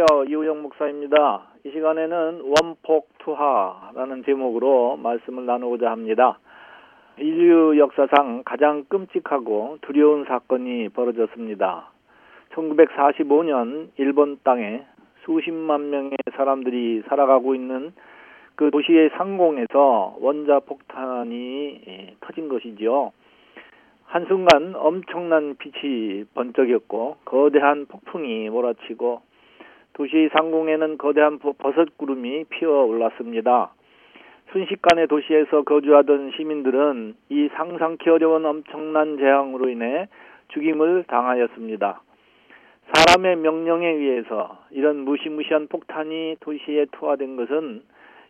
안녕하세요. 이우영 목사입니다. 이 시간에는 원폭투하라는 제목으로 말씀을 나누고자 합니다. 인류 역사상 가장 끔찍하고 두려운 사건이 벌어졌습니다. 1945년 일본 땅에 수십만 명의 사람들이 살아가고 있는 그 도시의 상공에서 원자 폭탄이 예, 터진 것이지요. 한순간 엄청난 빛이 번쩍였고 거대한 폭풍이 몰아치고 도시 상공에는 거대한 버섯 구름이 피어 올랐습니다. 순식간에 도시에서 거주하던 시민들은 이 상상키 어려운 엄청난 재앙으로 인해 죽임을 당하였습니다. 사람의 명령에 의해서 이런 무시무시한 폭탄이 도시에 투하된 것은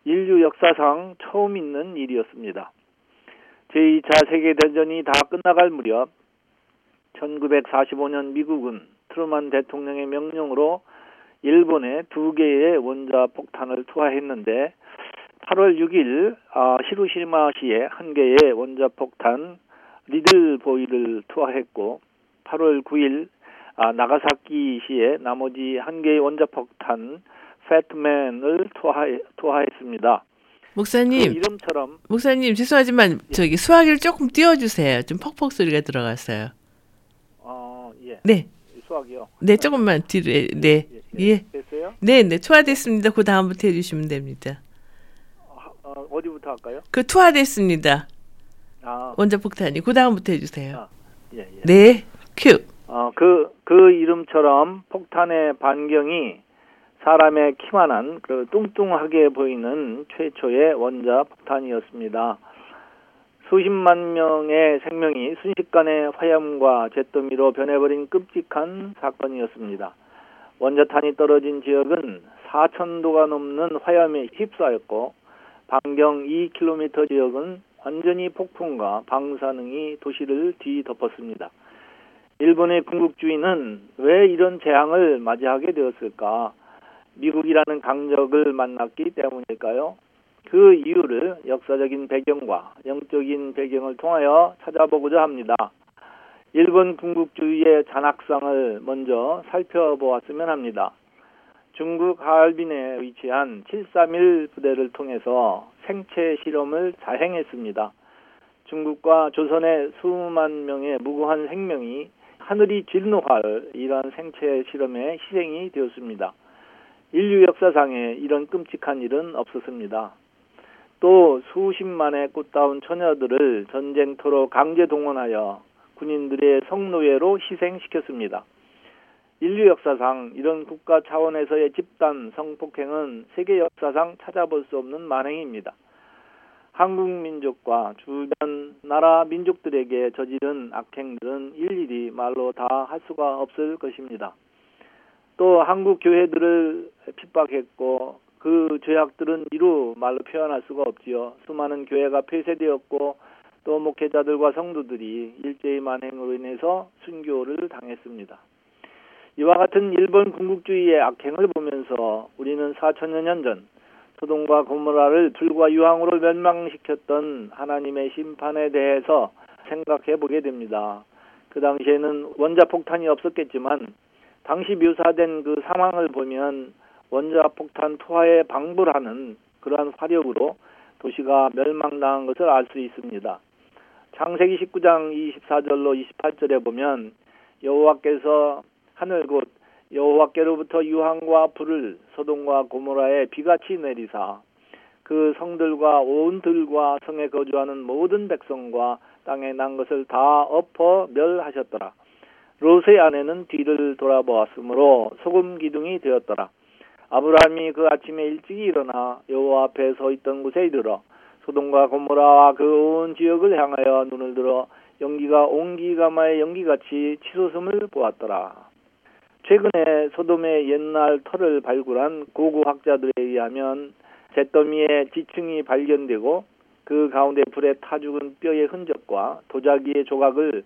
인류 역사상 처음 있는 일이었습니다. 제2차 세계대전이 다 끝나갈 무렵 1945년 미국은 트루만 대통령의 명령으로 일본에 두 개의 원자 폭탄을 투하했는데 8월 6일 아, 히로시마시에 한 개의 원자 폭탄 리들보이를 투하했고 8월 9일 아, 나가사키시에 나머지 한 개의 원자 폭탄 패트맨을 투하, 투하했습니다. 목사님 그 이름처럼 목사님 죄송하지만 저기 수화기를 조금 띄워주세요. 좀 퍽퍽 소리가 들어갔어요. 어, 예. 네, 수학이요. 네 조금만 뒤로 네, 예, 됐어요? 네, 네 투하됐습니다. 그 다음부터 해 주시면 됩니다. 어, 어디부터 할까요? 그 투하됐습니다. 아, 원자 폭탄이 그 다음부터 해 주세요. 아, 예, 예. 네, 큐. 어, 그, 그 이름처럼 폭탄의 반경이 사람의 키만한 그 뚱뚱하게 보이는 최초의 원자 폭탄이었습니다. 수십만 명의 생명이 순식간에 화염과 잿더미로 변해버린 끔찍한 사건이었습니다. 원자탄이 떨어진 지역은 4천도가 넘는 화염에 휩싸였고 반경 2km 지역은 완전히 폭풍과 방사능이 도시를 뒤덮었습니다. 일본의 군국주의는 왜 이런 재앙을 맞이하게 되었을까? 미국이라는 강적을 만났기 때문일까요? 그 이유를 역사적인 배경과 영적인 배경을 통하여 찾아보고자 합니다. 일본 군국주의의 잔악상을 먼저 살펴보았으면 합니다. 중국 하얼빈에 위치한 731 부대를 통해서 생체 실험을 자행했습니다. 중국과 조선의 수만 명의 무고한 생명이 하늘이 진노할 이러한 생체 실험에 희생이 되었습니다. 인류 역사상에 이런 끔찍한 일은 없었습니다. 또 수십만의 꽃다운 처녀들을 전쟁터로 강제 동원하여 군인들의 성노예로 희생시켰습니다. 인류 역사상 이런 국가 차원에서의 집단 성폭행은 세계 역사상 찾아볼 수 없는 만행입니다. 한국 민족과 주변 나라 민족들에게 저지른 악행들은 일일이 말로 다 할 수가 없을 것입니다. 또 한국 교회들을 핍박했고 그 죄악들은 이루 말로 표현할 수가 없지요. 수많은 교회가 폐쇄되었고 또 목회자들과 성도들이 일제의 만행으로 인해서 순교를 당했습니다. 이와 같은 일본 군국주의의 악행을 보면서 우리는 4천여 년 전 소돔과 고모라를 불과 유황으로 멸망시켰던 하나님의 심판에 대해서 생각해 보게 됩니다. 그 당시에는 원자 폭탄이 없었겠지만 당시 묘사된 그 상황을 보면 원자 폭탄 투하에 방불하는 그러한 화력으로 도시가 멸망당한 것을 알 수 있습니다. 창세기 19장 24절로 28절에 보면 여호와께서 하늘 곧 여호와께로부터 유황과 불을 소돔과 고모라에 비같이 내리사 그 성들과 온 들과 성에 거주하는 모든 백성과 땅에 난 것을 다 엎어 멸하셨더라. 롯의 아내는 뒤를 돌아보았으므로 소금 기둥이 되었더라. 아브라함이 그 아침에 일찍이 일어나 여호와 앞에 서 있던 곳에 이르러 소돔과 고모라와 그 온 지역을 향하여 눈을 들어 연기가 옹기가마의 연기같이 치솟음을 보았더라. 최근에 소돔의 옛날 터를 발굴한 고고학자들에 의하면 잿더미에 지층이 발견되고 그 가운데 불에 타 죽은 뼈의 흔적과 도자기의 조각을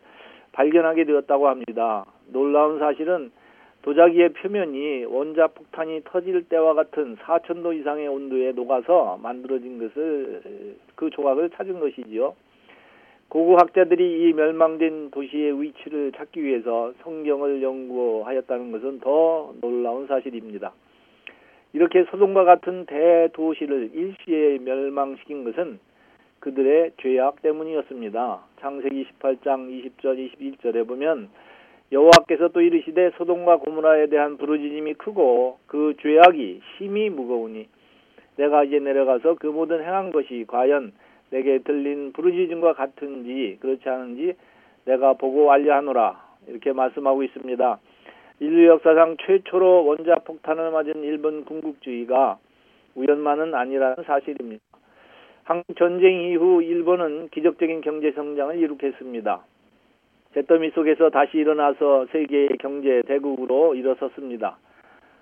발견하게 되었다고 합니다. 놀라운 사실은 도자기의 표면이 원자 폭탄이 터질 때와 같은 4천도 이상의 온도에 녹아서 만들어진 것을 그 조각을 찾은 것이지요. 고고 학자들이 이 멸망된 도시의 위치를 찾기 위해서 성경을 연구하였다는 것은 더 놀라운 사실입니다. 이렇게 소돔과 같은 대도시를 일시에 멸망시킨 것은 그들의 죄악 때문이었습니다. 창세기 18장 20절 21절에 보면 여호와께서 또 이르시되 소돔과 고모라에 대한 부르짖음이 크고 그 죄악이 심히 무거우니 내가 이제 내려가서 그 모든 행한 것이 과연 내게 들린 부르짖음과 같은지 그렇지 않은지 내가 보고 알려하노라 이렇게 말씀하고 있습니다. 인류 역사상 최초로 원자 폭탄을 맞은 일본 군국주의가 우연만은 아니라는 사실입니다. 한국 전쟁 이후 일본은 기적적인 경제 성장을 이룩했습니다. 잿더미 속에서 다시 일어나서 세계 경제 대국으로 일어섰습니다.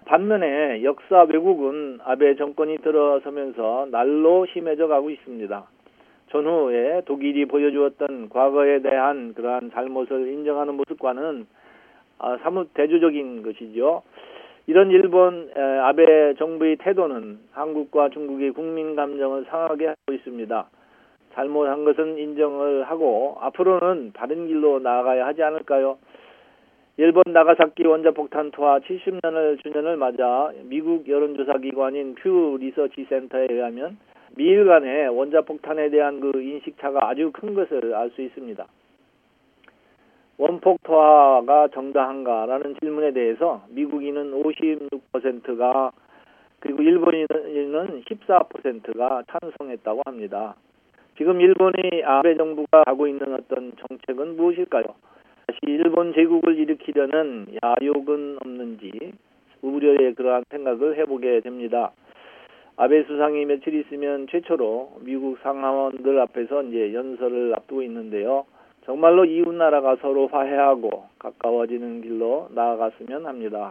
반면에 역사 왜곡은 아베 정권이 들어서면서 날로 심해져 가고 있습니다. 전후에 독일이 보여주었던 과거에 대한 그러한 잘못을 인정하는 모습과는 아, 사뭇 대조적인 것이죠. 이런 일본 아베 정부의 태도는 한국과 중국의 국민 감정을 상하게 하고 있습니다. 잘못한 것은 인정을 하고 앞으로는 다른 길로 나아가야 하지 않을까요? 일본 나가사키 원자폭탄 투하 70년을 주년을 맞아 미국 여론조사 기관인 퓨 리서치 센터에 의하면 미일 간의 원자폭탄에 대한 그 인식차가 아주 큰 것을 알 수 있습니다. 원폭 투하가 정당한가라는 질문에 대해서 미국인은 56%가 그리고 일본인은 14%가 찬성했다고 합니다. 지금 일본의 아베 정부가 하고 있는 어떤 정책은 무엇일까요? 다시 일본 제국을 일으키려는 야욕은 없는지 우려의 그러한 생각을 해보게 됩니다. 아베 수상이 며칠 있으면 최초로 미국 상하원들 앞에서 이제 연설을 앞두고 있는데요. 정말로 이웃 나라가 서로 화해하고 가까워지는 길로 나아갔으면 합니다.